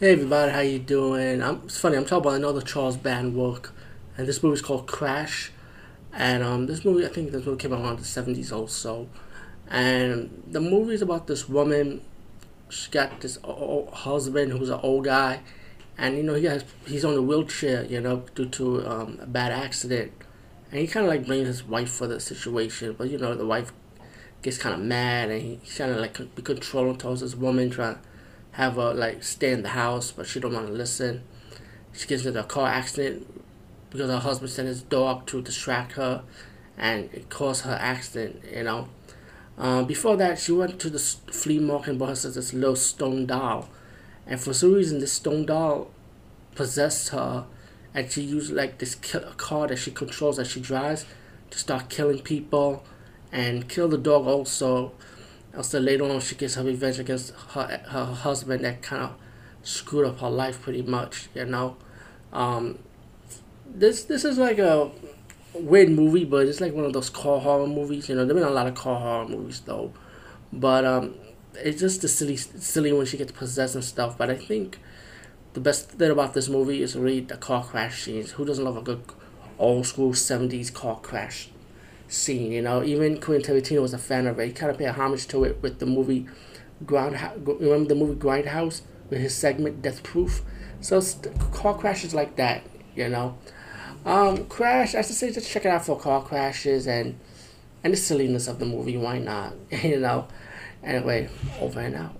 Hey everybody, how you doing? I'm, it's funny. I'm talking about another Charles Band work, and this movie is called Crash. And um, this movie, I think this movie came out around the '70s also. And the movie is about this woman. She got this old husband who's an old guy, and you know he has he's on a wheelchair, you know, due to um, a bad accident. And he kind of like blames his wife for the situation, but you know the wife gets kind of mad, and he, he's kind of like be controlling towards this woman, trying have her like stay in the house, but she don't want to listen. She gets into a car accident because her husband sent his dog to distract her, and it caused her accident. You know. Um, before that, she went to the flea market and bought herself this little stone doll, and for some reason, this stone doll possessed her, and she used like this car that she controls that she drives to start killing people, and kill the dog also also later on she gets her revenge against her her husband that kind of screwed up her life pretty much. You know, um, this this is like a weird movie, but it's like one of those car horror movies. You know, there've been a lot of car horror movies though, but um, it's just the silly silly when she gets possessed and stuff. But I think the best thing about this movie is really the car crash scenes. Who doesn't love a good old school '70s car crash scene. You know, even Quentin Tarantino was a fan of it. He kind of paid homage to it with the movie Ground. Remember the movie Grindhouse with his segment Death Proof. So car crashes like that. You know, um, Crash. I should say just check it out for car crashes and and the silliness of the movie. Why not? you know. Anyway, over and out.